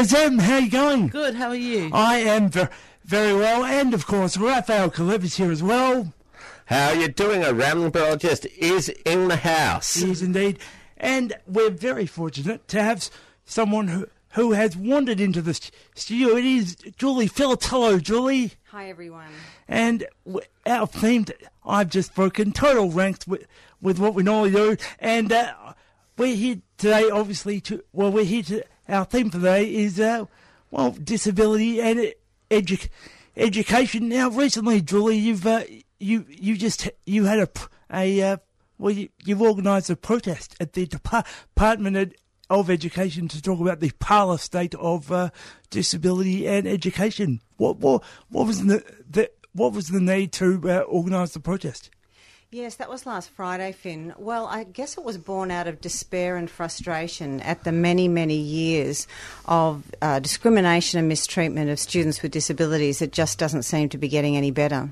Gizem, how you going? Good, how are you? I am ver- very well, and of course, Raphael Kalevich here as well. How are you doing? A ramblologist is in the house. He is indeed. And we're very fortunate to have someone who, who has wandered into the studio. It is Julie Filatello. Julie. Hi, everyone. And w- our theme, t- I've just broken total ranks with, with what we normally do. And uh, we're here today, obviously, to, well, we're here to, our theme today is, uh, well, disability and edu- education. Now, recently, Julie, you've, uh, you, you just, you had a, a, uh, well, you, you've organised a protest at the Depar- Department of- of Education to talk about the parlor state of uh, disability and education. What, what, what was the, the what was the need to uh, organise the protest? Yes, that was last Friday, Phin. Well, I guess it was born out of despair and frustration at the many, many years of uh, discrimination and mistreatment of students with disabilities. It just doesn't seem to be getting any better.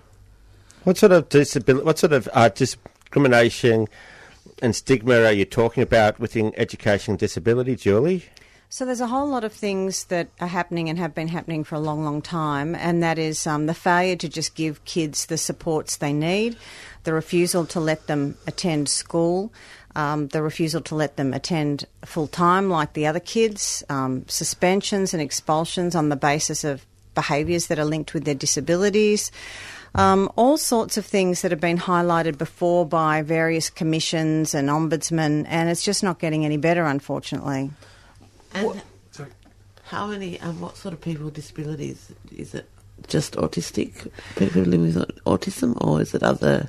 What sort of disability? What sort of uh, discrimination and stigma are you talking about within education disability, Julie? So there's a whole lot of things that are happening and have been happening for a long, long time, and that is um, the failure to just give kids the supports they need, the refusal to let them attend school, um, the refusal to let them attend full time like the other kids, um, suspensions and expulsions on the basis of behaviours that are linked with their disabilities. Um, all sorts of things that have been highlighted before by various commissions and ombudsmen, and it's just not getting any better, unfortunately. And Sorry. how many and what sort of people with disabilities? Is it just autistic people living with autism, or is it other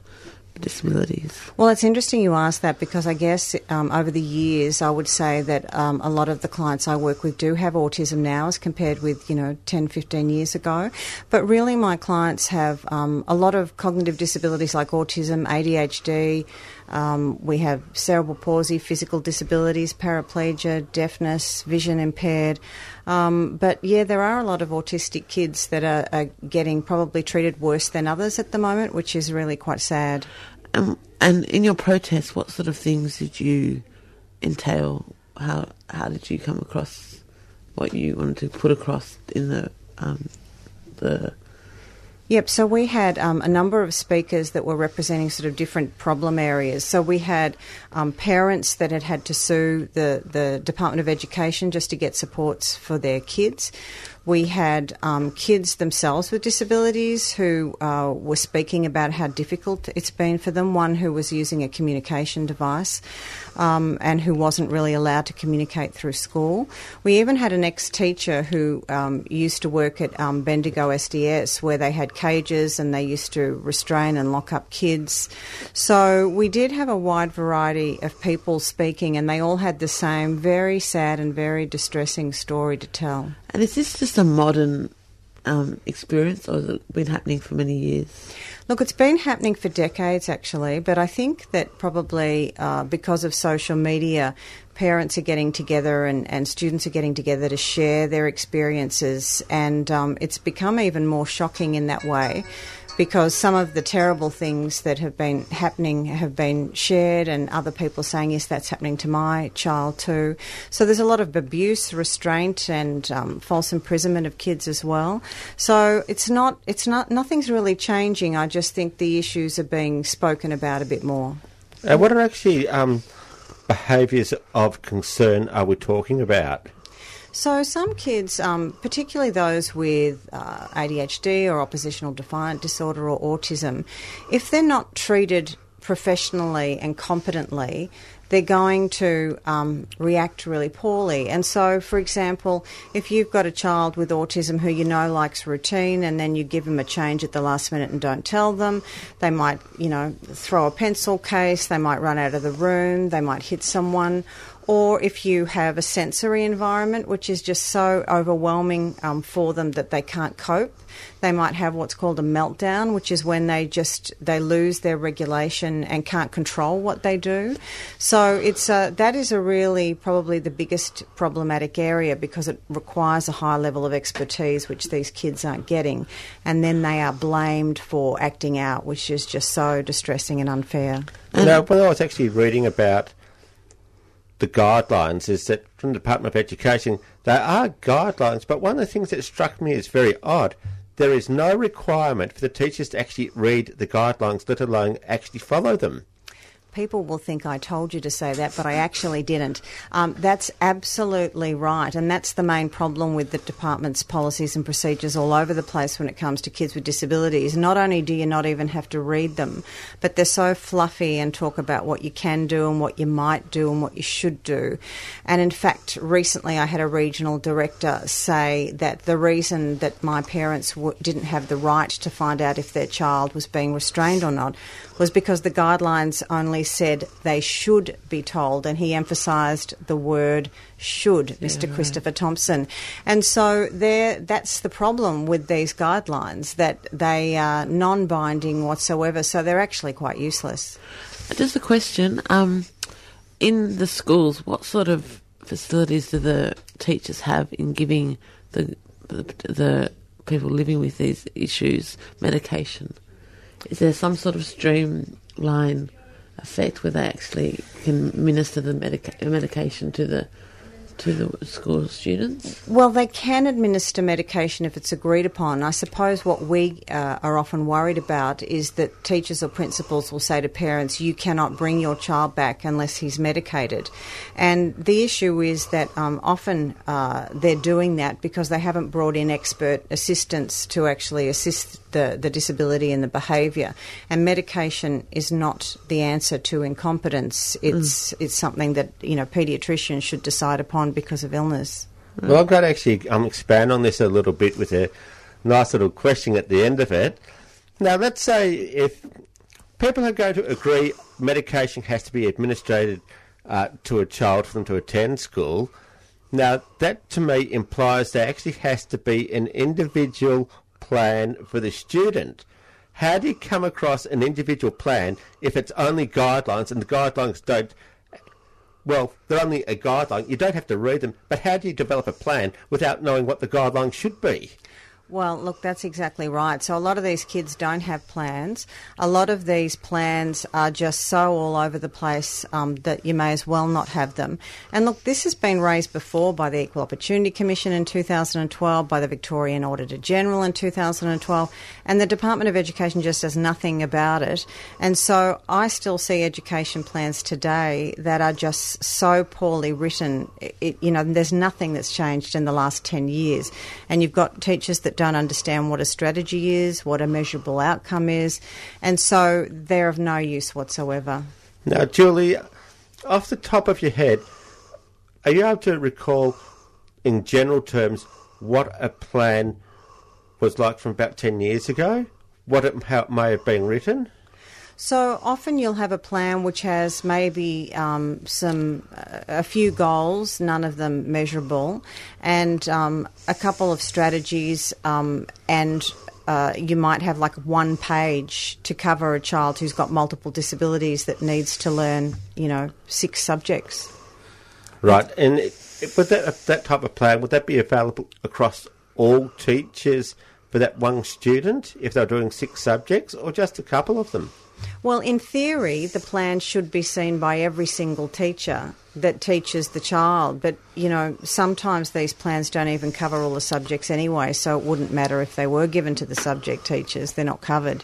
disabilities? Well, it's interesting you ask that because I guess um, over the years, I would say that um, a lot of the clients I work with do have autism now as compared with, you know, 10, 15 years ago. But really, my clients have um, a lot of cognitive disabilities like autism, ADHD. Um, we have cerebral palsy, physical disabilities, paraplegia, deafness, vision impaired. Um, but yeah, there are a lot of autistic kids that are, are getting probably treated worse than others at the moment, which is really quite sad. Um, and in your protest, what sort of things did you entail? How how did you come across what you wanted to put across in the um, the Yep, so we had um, a number of speakers that were representing sort of different problem areas. So we had um, parents that had had to sue the, the Department of Education just to get supports for their kids. We had um, kids themselves with disabilities who uh, were speaking about how difficult it's been for them. One who was using a communication device um, and who wasn't really allowed to communicate through school. We even had an ex teacher who um, used to work at um, Bendigo SDS where they had cages and they used to restrain and lock up kids. So we did have a wide variety of people speaking, and they all had the same very sad and very distressing story to tell. And is this just a modern um, experience, or has it been happening for many years? Look, it's been happening for decades actually, but I think that probably uh, because of social media, parents are getting together and, and students are getting together to share their experiences, and um, it's become even more shocking in that way because some of the terrible things that have been happening have been shared, and other people saying, yes, that's happening to my child too. So there's a lot of abuse, restraint, and um, false imprisonment of kids as well. So it's not, it's not, nothing's really changing. I just think the issues are being spoken about a bit more. Uh, what are actually um, behaviours of concern are we talking about? So, some kids, um, particularly those with uh, ADHD or oppositional defiant disorder or autism, if they're not treated professionally and competently, they're going to um, react really poorly. And so, for example, if you've got a child with autism who you know likes routine and then you give them a change at the last minute and don't tell them, they might, you know, throw a pencil case, they might run out of the room, they might hit someone, or if you have a sensory environment which is just so overwhelming um, for them that they can't cope they might have what's called a meltdown which is when they just they lose their regulation and can't control what they do. So it's a, that is a really probably the biggest problematic area because it requires a high level of expertise which these kids aren't getting. And then they are blamed for acting out which is just so distressing and unfair. Now, when I was actually reading about the guidelines, is that from the Department of Education, there are guidelines, but one of the things that struck me as very odd, there is no requirement for the teachers to actually read the guidelines, let alone actually follow them. People will think I told you to say that, but I actually didn't. Um, that's absolutely right, and that's the main problem with the department's policies and procedures all over the place when it comes to kids with disabilities. Not only do you not even have to read them, but they're so fluffy and talk about what you can do and what you might do and what you should do. And in fact, recently I had a regional director say that the reason that my parents w- didn't have the right to find out if their child was being restrained or not was because the guidelines only said they should be told, and he emphasised the word should, Mr. Christopher Thompson. And so there, that's the problem with these guidelines, that they are non binding whatsoever, so they're actually quite useless. Just a question. Um, in the schools, what sort of facilities do the teachers have in giving the the, the people living with these issues medication? Is there some sort of streamline effect where they actually can minister the medica- medication to the to the school students? Well, they can administer medication if it's agreed upon. I suppose what we uh, are often worried about is that teachers or principals will say to parents, you cannot bring your child back unless he's medicated. And the issue is that um, often uh, they're doing that because they haven't brought in expert assistance to actually assist the, the disability and the behaviour. And medication is not the answer to incompetence. It's, it's something that, you know, paediatricians should decide upon because of illness. Well, I'm going to actually um, expand on this a little bit with a nice little question at the end of it. Now, let's say if people are going to agree medication has to be administered uh, to a child for them to attend school, now that to me implies there actually has to be an individual plan for the student. How do you come across an individual plan if it's only guidelines and the guidelines don't well, they're only a guideline. You don't have to read them, but how do you develop a plan without knowing what the guidelines should be? Well, look, that's exactly right. So, a lot of these kids don't have plans. A lot of these plans are just so all over the place um, that you may as well not have them. And look, this has been raised before by the Equal Opportunity Commission in 2012, by the Victorian Auditor General in 2012, and the Department of Education just does nothing about it. And so, I still see education plans today that are just so poorly written. It, you know, there's nothing that's changed in the last 10 years. And you've got teachers that don't understand what a strategy is, what a measurable outcome is, and so they're of no use whatsoever. Now, Julie, off the top of your head, are you able to recall, in general terms, what a plan was like from about 10 years ago? What it, how it may have been written? So often you'll have a plan which has maybe um, some a few goals, none of them measurable, and um, a couple of strategies, um, and uh, you might have like one page to cover a child who's got multiple disabilities that needs to learn, you know, six subjects. Right, and it, would that that type of plan would that be available across all teachers, for that one student if they're doing six subjects or just a couple of them? Well, in theory, the plan should be seen by every single teacher that teaches the child. But, you know, sometimes these plans don't even cover all the subjects anyway, so it wouldn't matter if they were given to the subject teachers. They're not covered.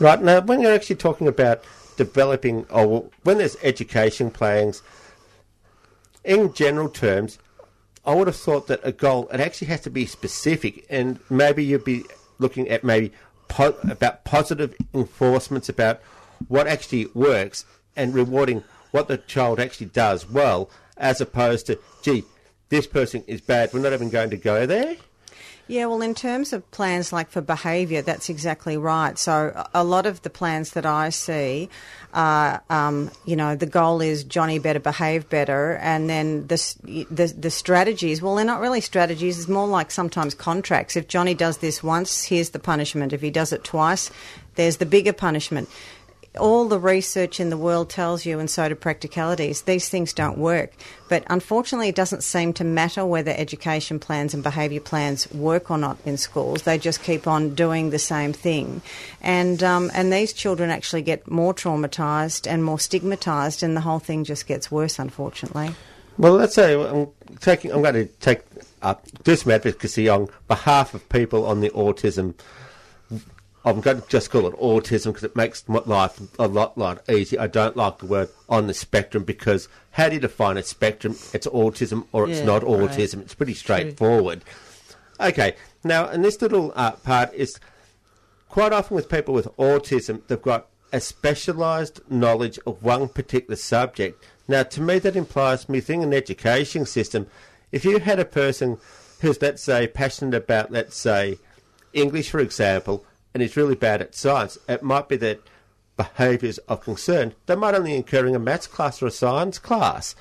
Right now, when you're actually talking about developing, or when there's education plans, in general terms, I would have thought that a goal it actually has to be specific, and maybe you'd be looking at maybe po- about positive enforcements about what actually works and rewarding what the child actually does well, as opposed to, gee, this person is bad. We're not even going to go there. Yeah, well, in terms of plans like for behaviour, that's exactly right. So a- lot of the plans that I see, uh, um, you know, the goal is Johnny better behave better, and then the, the the strategies. Well, they're not really strategies. It's more like sometimes contracts. If Johnny does this once, here's the punishment. If he does it twice, there's the bigger punishment all the research in the world tells you, and so do practicalities, these things don't work. But unfortunately, it doesn't seem to matter whether education plans and behaviour plans work or not in schools. They just keep on doing the same thing. And, um, and these children actually get more traumatised and more stigmatised, and the whole thing just gets worse, unfortunately. Well, let's say I'm taking. I'm going to take up do some advocacy on behalf of people on the autism. I'm going to just call it autism because it makes my life a lot, lot easier. I don't like the word on the spectrum because how do you define a spectrum? It's autism or it's Yeah, not right. autism. It's pretty straightforward. Okay, now, and this little uh, part is quite often with people with autism, they've got a specialised knowledge of one particular subject. Now, to me, that implies me think an education system. If you had a person who's, let's say, passionate about, let's say, English, for example, and is really bad at science, it might be that behaviours of concern. They might only incur in a maths class or a science class.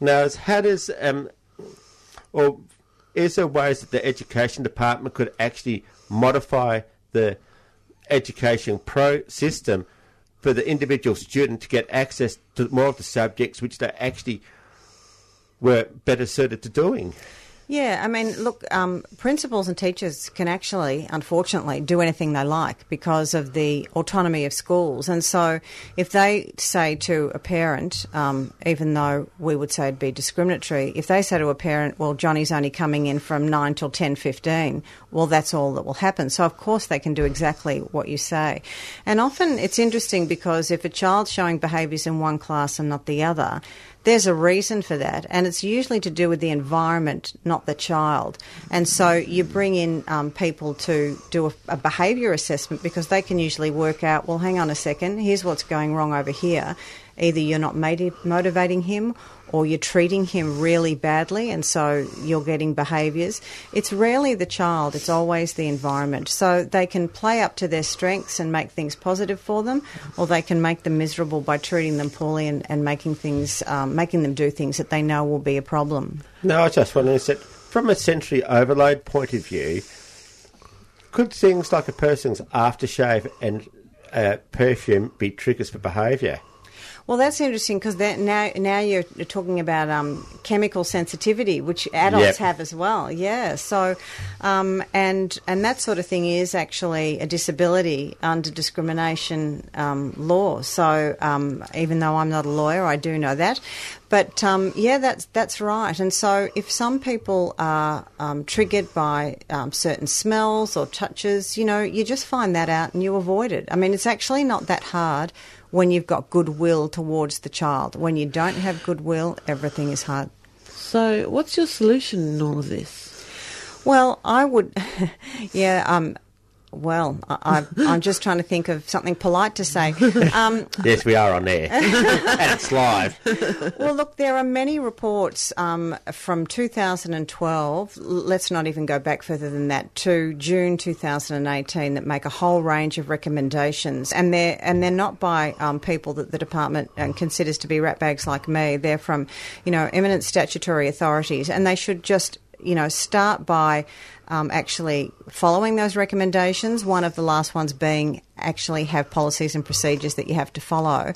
Now, how does um, or is there ways that the education department could actually modify the education pro system for the individual student to get access to more of the subjects which they actually were better suited to doing? Yeah, I mean, look, um, principals and teachers can actually, unfortunately, do anything they like because of the autonomy of schools. And so, if they say to a parent, um, even though we would say it'd be discriminatory, if they say to a parent, "Well, Johnny's only coming in from nine till ten fifteen, well, that's all that will happen. So, of course, they can do exactly what you say. And often, it's interesting because if a child's showing behaviours in one class and not the other, there's a reason for that, and it's usually to do with the environment, not the child. And so you bring in um, people to do a, a behaviour assessment because they can usually work out, well, hang on a second, here's what's going wrong over here. Either you're not moti- motivating him or you're treating him really badly, and so you're getting behaviours. It's rarely the child, it's always the environment. So they can play up to their strengths and make things positive for them, or they can make them miserable by treating them poorly and, and making things, um, making them do things that they know will be a problem. No, I just wondering, is that from a sensory overload point of view, could things like a person's aftershave and uh, perfume be triggers for behaviour? Well, that's interesting because now now you're you're talking about um, chemical sensitivity, which adults Yep. have as well. Yeah. So, um, and and that sort of thing is actually a disability under discrimination um, law. So, um, even though I'm not a lawyer, I do know that. But um, yeah, that's that's right. And so, if some people are um, triggered by um, certain smells or touches, you know, you just find that out and you avoid it. I mean, it's actually not that hard when you've got goodwill towards the child. When you don't have goodwill, everything is hard. So, what's your solution in all of this? Well, I would, yeah. Um, well, I, I'm just trying to think of something polite to say. Um, Yes, we are on air. and it's live. well, look, there are many reports um, from 2012. Let's not even go back further than that to June 2018 that make a whole range of recommendations, and they're and they're not by um, people that the department um, considers to be ratbags like me. They're from, you know, eminent statutory authorities, and they should just, you know, start by. Um, actually following those recommendations. One of the last ones being actually have policies and procedures that you have to follow.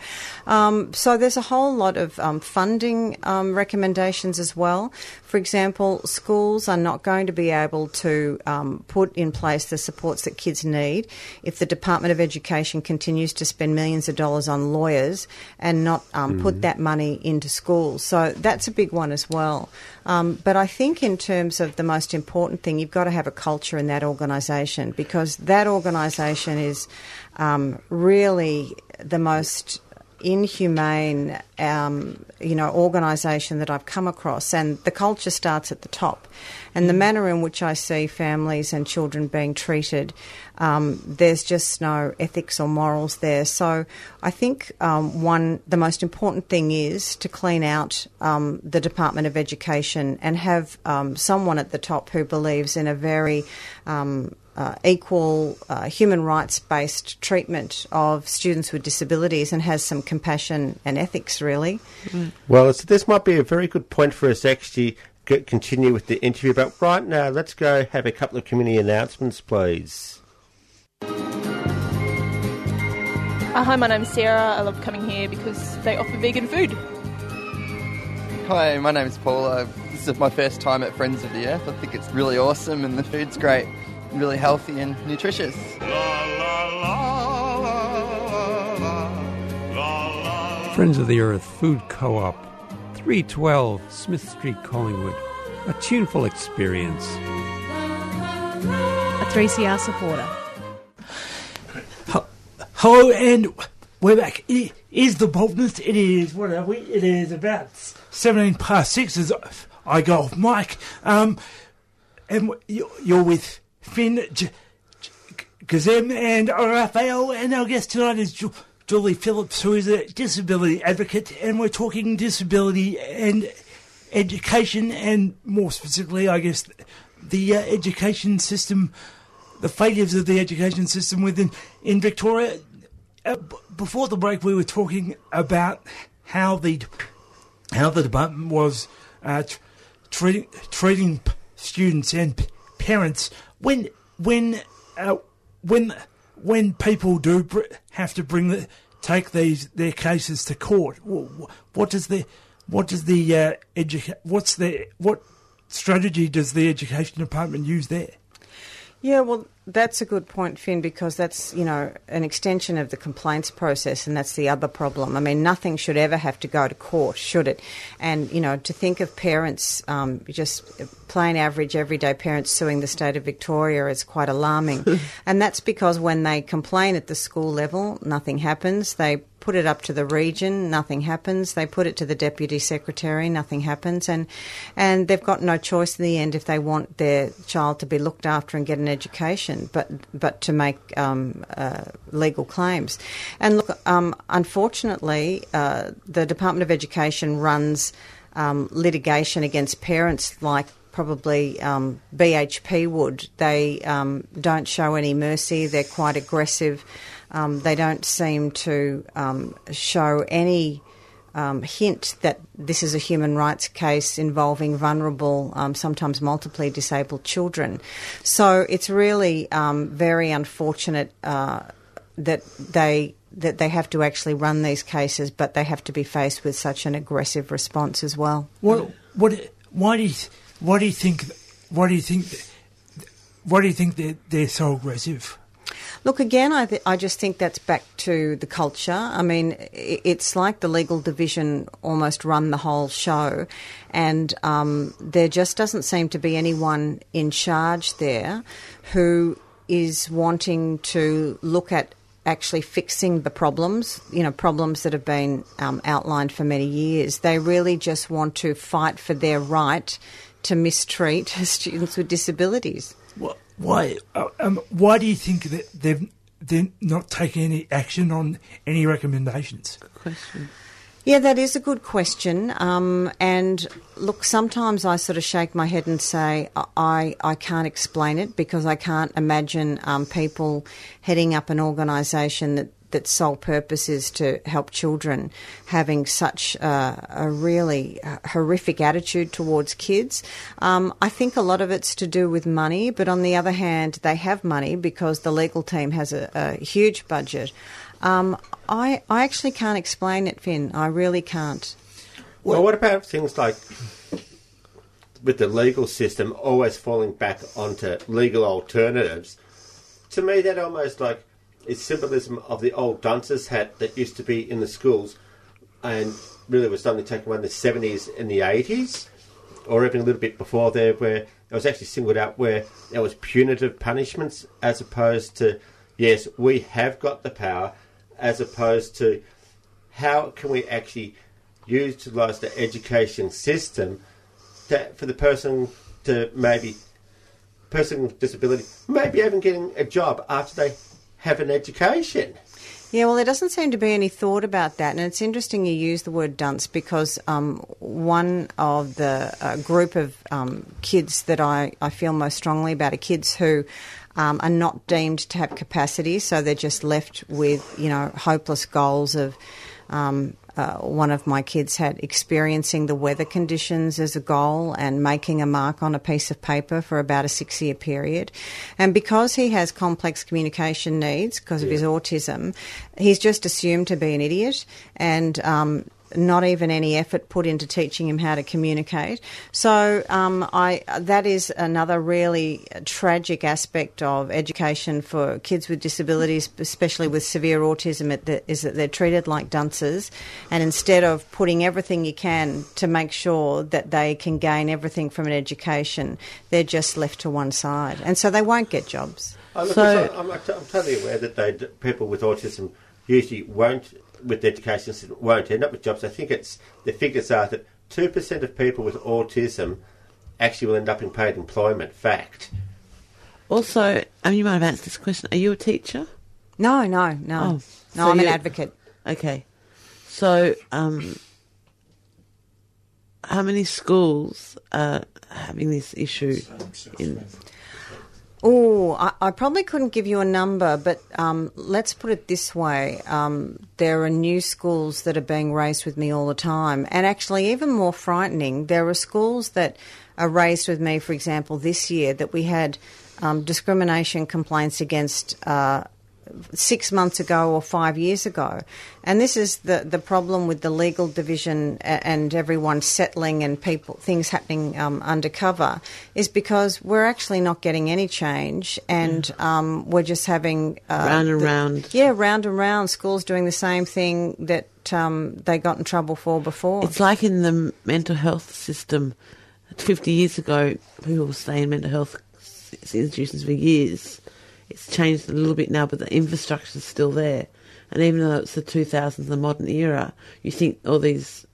Um, so there's a whole lot of um, funding um, recommendations as well. For example, schools are not going to be able to um, put in place the supports that kids need if the Department of Education continues to spend millions of dollars on lawyers and not um, put that money into schools. So that's a big one as well. Um, but I think, in terms of the most important thing, you've got to have a culture in that organisation because that organisation is um, really the most inhumane, um, you know, organisation that I've come across, and the culture starts at the top. And the manner in which I see families and children being treated, um, there's just no ethics or morals there. So I think um, one, the most important thing is to clean out um, the Department of Education and have um, someone at the top who believes in a very um, uh, equal uh, human rights based treatment of students with disabilities and has some compassion and ethics, really. Well, so this might be a very good point for us to actually c- continue with the interview. But right now, let's go have a couple of community announcements, please. Uh, hi, my name's Sarah. I love coming here because they offer vegan food. Hi, my name's Paul. Uh, this is my first time at Friends of the Earth. I think it's really awesome and the food's great, really healthy and nutritious. Friends of the Earth Food Co op, 312 Smith Street, Collingwood. A tuneful experience. A 3CR supporter. Hello, and we're back. It is the boldness. It is, what are we? It is about 17 past 6 as I go off mic. Um, and you- you're with Phin, J- J- Gizem, and Raphael, and our guest tonight is Ju- Julie Phillips, who is a disability advocate, and we're talking disability and education, and more specifically, I guess, the uh, education system the failures of the education system within in Victoria. Uh, b- before the break, we were talking about how the how the department was uh, tr- treating treating students and parents when when uh, when when people do br- have to bring the take these their cases to court. wh- wh- What does the what does the uh, educa- what's the what strategy does the education department use there? Yeah, well, that's a good point, Phin, because that's, you know, an extension of the complaints process, and that's the other problem. I mean, nothing should ever have to go to court, should it? And, you know, to think of parents, um, just plain average, everyday parents suing the state of Victoria is quite alarming. and that's because when they complain at the school level, nothing happens. They put it up to the region, nothing happens. They put it to the deputy secretary, nothing happens, and and they've got no choice in the end if they want their child to be looked after and get an education, but but to make um, uh, legal claims. And look, um, unfortunately, uh, the Department of Education runs um, litigation against parents like probably um, BHP would. They um, don't show any mercy. They're quite aggressive. Um, they don't seem to um, show any um, hint that this is a human rights case involving vulnerable, um, sometimes multiply disabled children. So it's really um, very unfortunate uh, that they that they have to actually run these cases, but they have to be faced with such an aggressive response as well. What? What? Why do you? Why do you think? Why do you think? Why do you think they're, they're so aggressive? Look, again, I, th- I just think that's back to the culture. I mean, it's like the legal division almost run the whole show, and um, there just doesn't seem to be anyone in charge there who is wanting to look at actually fixing the problems, you know, problems that have been um, outlined for many years. They really just want to fight for their right to mistreat students with disabilities. Wh- Why? uh, Um, why do you think that they've they're not taking any action on any recommendations? Question. Yeah, that is a good question. Um, and look, sometimes I sort of shake my head and say I, I can't explain it because I can't imagine um, people heading up an organisation that, that sole purpose is to help children having such a really uh, horrific attitude towards kids. Um, I think a lot of it's to do with money, but on the other hand, they have money because the legal team has a, a huge budget. Um, I, I actually can't explain it, Phin. I really can't. Well, what about things like with the legal system always falling back onto legal alternatives? To me, that almost like is symbolism of the old dunce's hat that used to be in the schools, and really was only taken away in the seventies and the eighties, or even a little bit before there, where it was actually singled out where there was punitive punishments as opposed to yes, we have got the power, as opposed to how can we actually utilise the education system for the person to maybe person with disability maybe even getting a job after they have an education. Yeah, well, there doesn't seem to be any thought about that, and it's interesting you use the word dunce because um, one of the uh, group of um, kids that I, I feel most strongly about are kids who um, are not deemed to have capacity, so they're just left with you know hopeless goals of. Um, uh, one of my kids had experiencing the weather conditions as a goal and making a mark on a piece of paper for about a six year period. And because he has complex communication needs because of his autism, he's just assumed to be an idiot and um, not even any effort put into teaching him how to communicate. So um, I that is another really tragic aspect of education for kids with disabilities, especially with severe autism, it- that- is that they're treated like dunces, and instead of putting everything you can to make sure that they can gain everything from an education, they're just left to one side, and so they won't get jobs. Oh, look, So- I'm, I'm, I'm totally aware that they, people with autism usually won't, with the education system, won't end up with jobs. I think it's the figures are that two percent of people with autism actually will end up in paid employment. Fact. Also, I mean, you might have answered this question. Are you a teacher? No, no, no, Oh, no. so I'm an advocate. Okay. So, um, how many schools are having this issue in? Oh, I, I probably couldn't give you a number, but um, let's put it this way: um, there are new schools that are being raised with me all the time, and actually, even more frightening, there are schools that are raised with me. For example, this year that we had um, discrimination complaints against. Uh, six months ago or five years ago. And this is the, the problem with the legal division and everyone settling and people things happening um, undercover is because we're actually not getting any change and um, we're just having uh, Round and the- round. Yeah, round and round. Schools doing the same thing that um, they got in trouble for before. It's like in the mental health system. Fifty years ago, people were staying in mental health institutions for years. It's changed a little bit now, but the infrastructure is still there. And even though it's the 2000s, the modern era, you think all these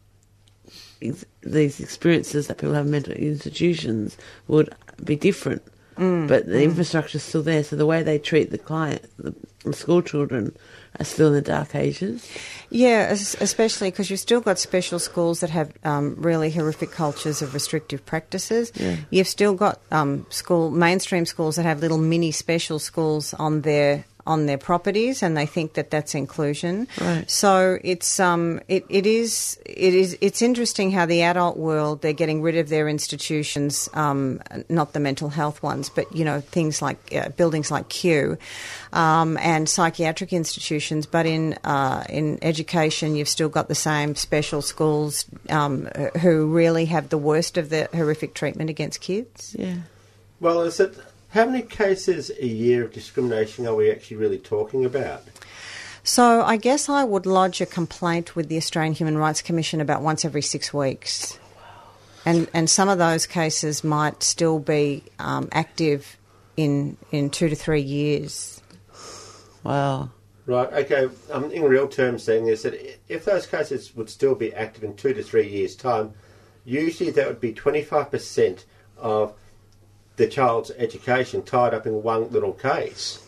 these experiences that people have in mental institutions would be different. But the infrastructure is still there. So the way they treat the client, the, the school children, are still in the dark ages. Yeah, especially because you've still got special schools that have um, really horrific cultures of restrictive practices. Yeah. You've still got um, school mainstream schools that have little mini special schools on their on their properties, and they think that that's inclusion. Right. So it's um it, it is it is it's interesting how the adult world they're getting rid of their institutions, um, not the mental health ones, but you know things like uh, buildings like Kew, um, and psychiatric institutions. But in uh, in education, you've still got the same special schools um, who really have the worst of the horrific treatment against kids. Yeah. Well, is it how many cases a year of discrimination are we actually really talking about? So I guess I would lodge a complaint with the Australian Human Rights Commission about once every six weeks. And, and some of those cases might still be um, active in, in two to three years. Wow. Right. Okay. Um, in real terms, then is that if those cases would still be active in two to three years' time, usually that would be twenty-five percent of the child's education tied up in one little case.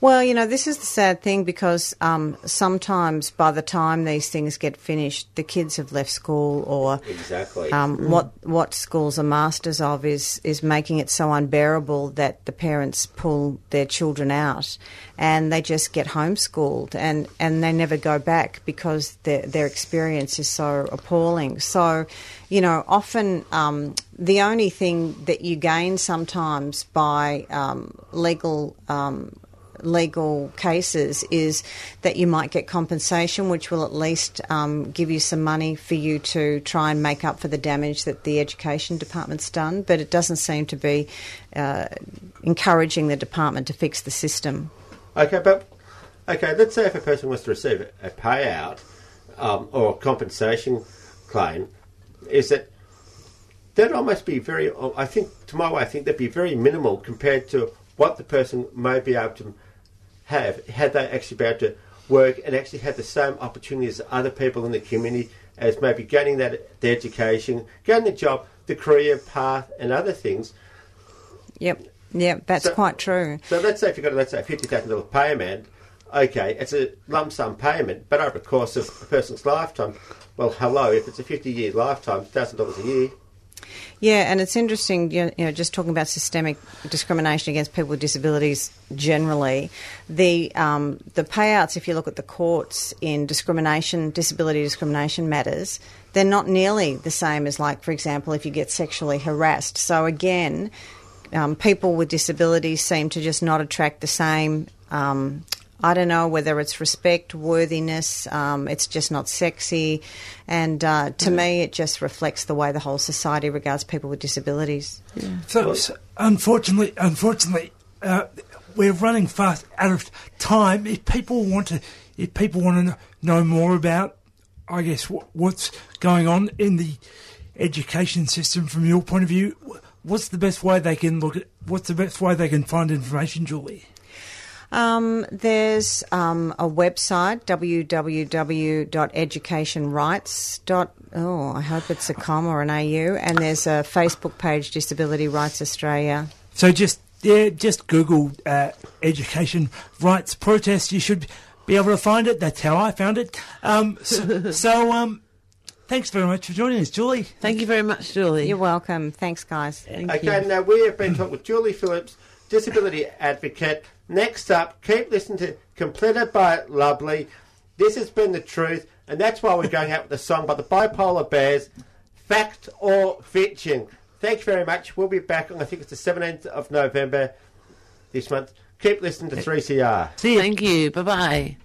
Well, you know, this is the sad thing because um, sometimes by the time these things get finished, the kids have left school or Exactly. um, what what schools are masters of is is making it so unbearable that the parents pull their children out and they just get homeschooled and, and they never go back because their their experience is so appalling. So, you know, often um, the only thing that you gain sometimes by um, legal. Legal cases is that you might get compensation, which will at least um, give you some money for you to try and make up for the damage that the education department's done. But it doesn't seem to be uh, encouraging the department to fix the system. Okay, but okay, let's say if a person wants to receive a payout um, or a compensation claim, is that that'd almost be very. I think to my way, I think that'd be very minimal compared to what the person may be able to have had they actually been able to work and actually had the same opportunities as other people in the community as maybe gaining that the education, getting the job, the career path, and other things. Yep, yep, that's So- quite true. So let's say if you've got let's say a fifty thousand dollar payment, okay, it's a lump sum payment, but over the course of a person's lifetime, well, hello, if it's a fifty year lifetime, thousand dollars a year. Yeah, and it's interesting, you know, just talking about systemic discrimination against people with disabilities generally. The um, the payouts, if you look at the courts in discrimination, disability discrimination matters, they're not nearly the same as, like, for example, if you get sexually harassed. So again, um, people with disabilities seem to just not attract the same. Um, I don't know whether it's respect, worthiness. Um, it's just not sexy, and uh, to me, it just reflects the way the whole society regards people with disabilities. So, so unfortunately, unfortunately, uh, we're running fast out of time. If people want to, if people want to know more about, I guess wh- what's going on in the education system from your point of view, what's the best way they can look at? What's the best way they can find information, Julie? Um, there's um, a website www.educationrights. Oh, I hope it's a com or an AU, and there's a Facebook page, Disability Rights Australia. So just yeah, just Google uh, education rights protest. You should be able to find it. That's how I found it. Um, so, so um, thanks very much for joining us, Julie. Thank you very much, Julie. You're welcome. Thanks, guys. Thank okay, you. now we have been talking with Julie Phillips, disability advocate. Next up, keep listening to Completed by Lovely. This has been the truth, and that's why we're going out with the song by the Bipolar Bears, Fact or Fiction. Thanks very much. We'll be back on, I think it's the 17th of November this month. Keep listening to 3CR. See you. Thank you. Bye bye.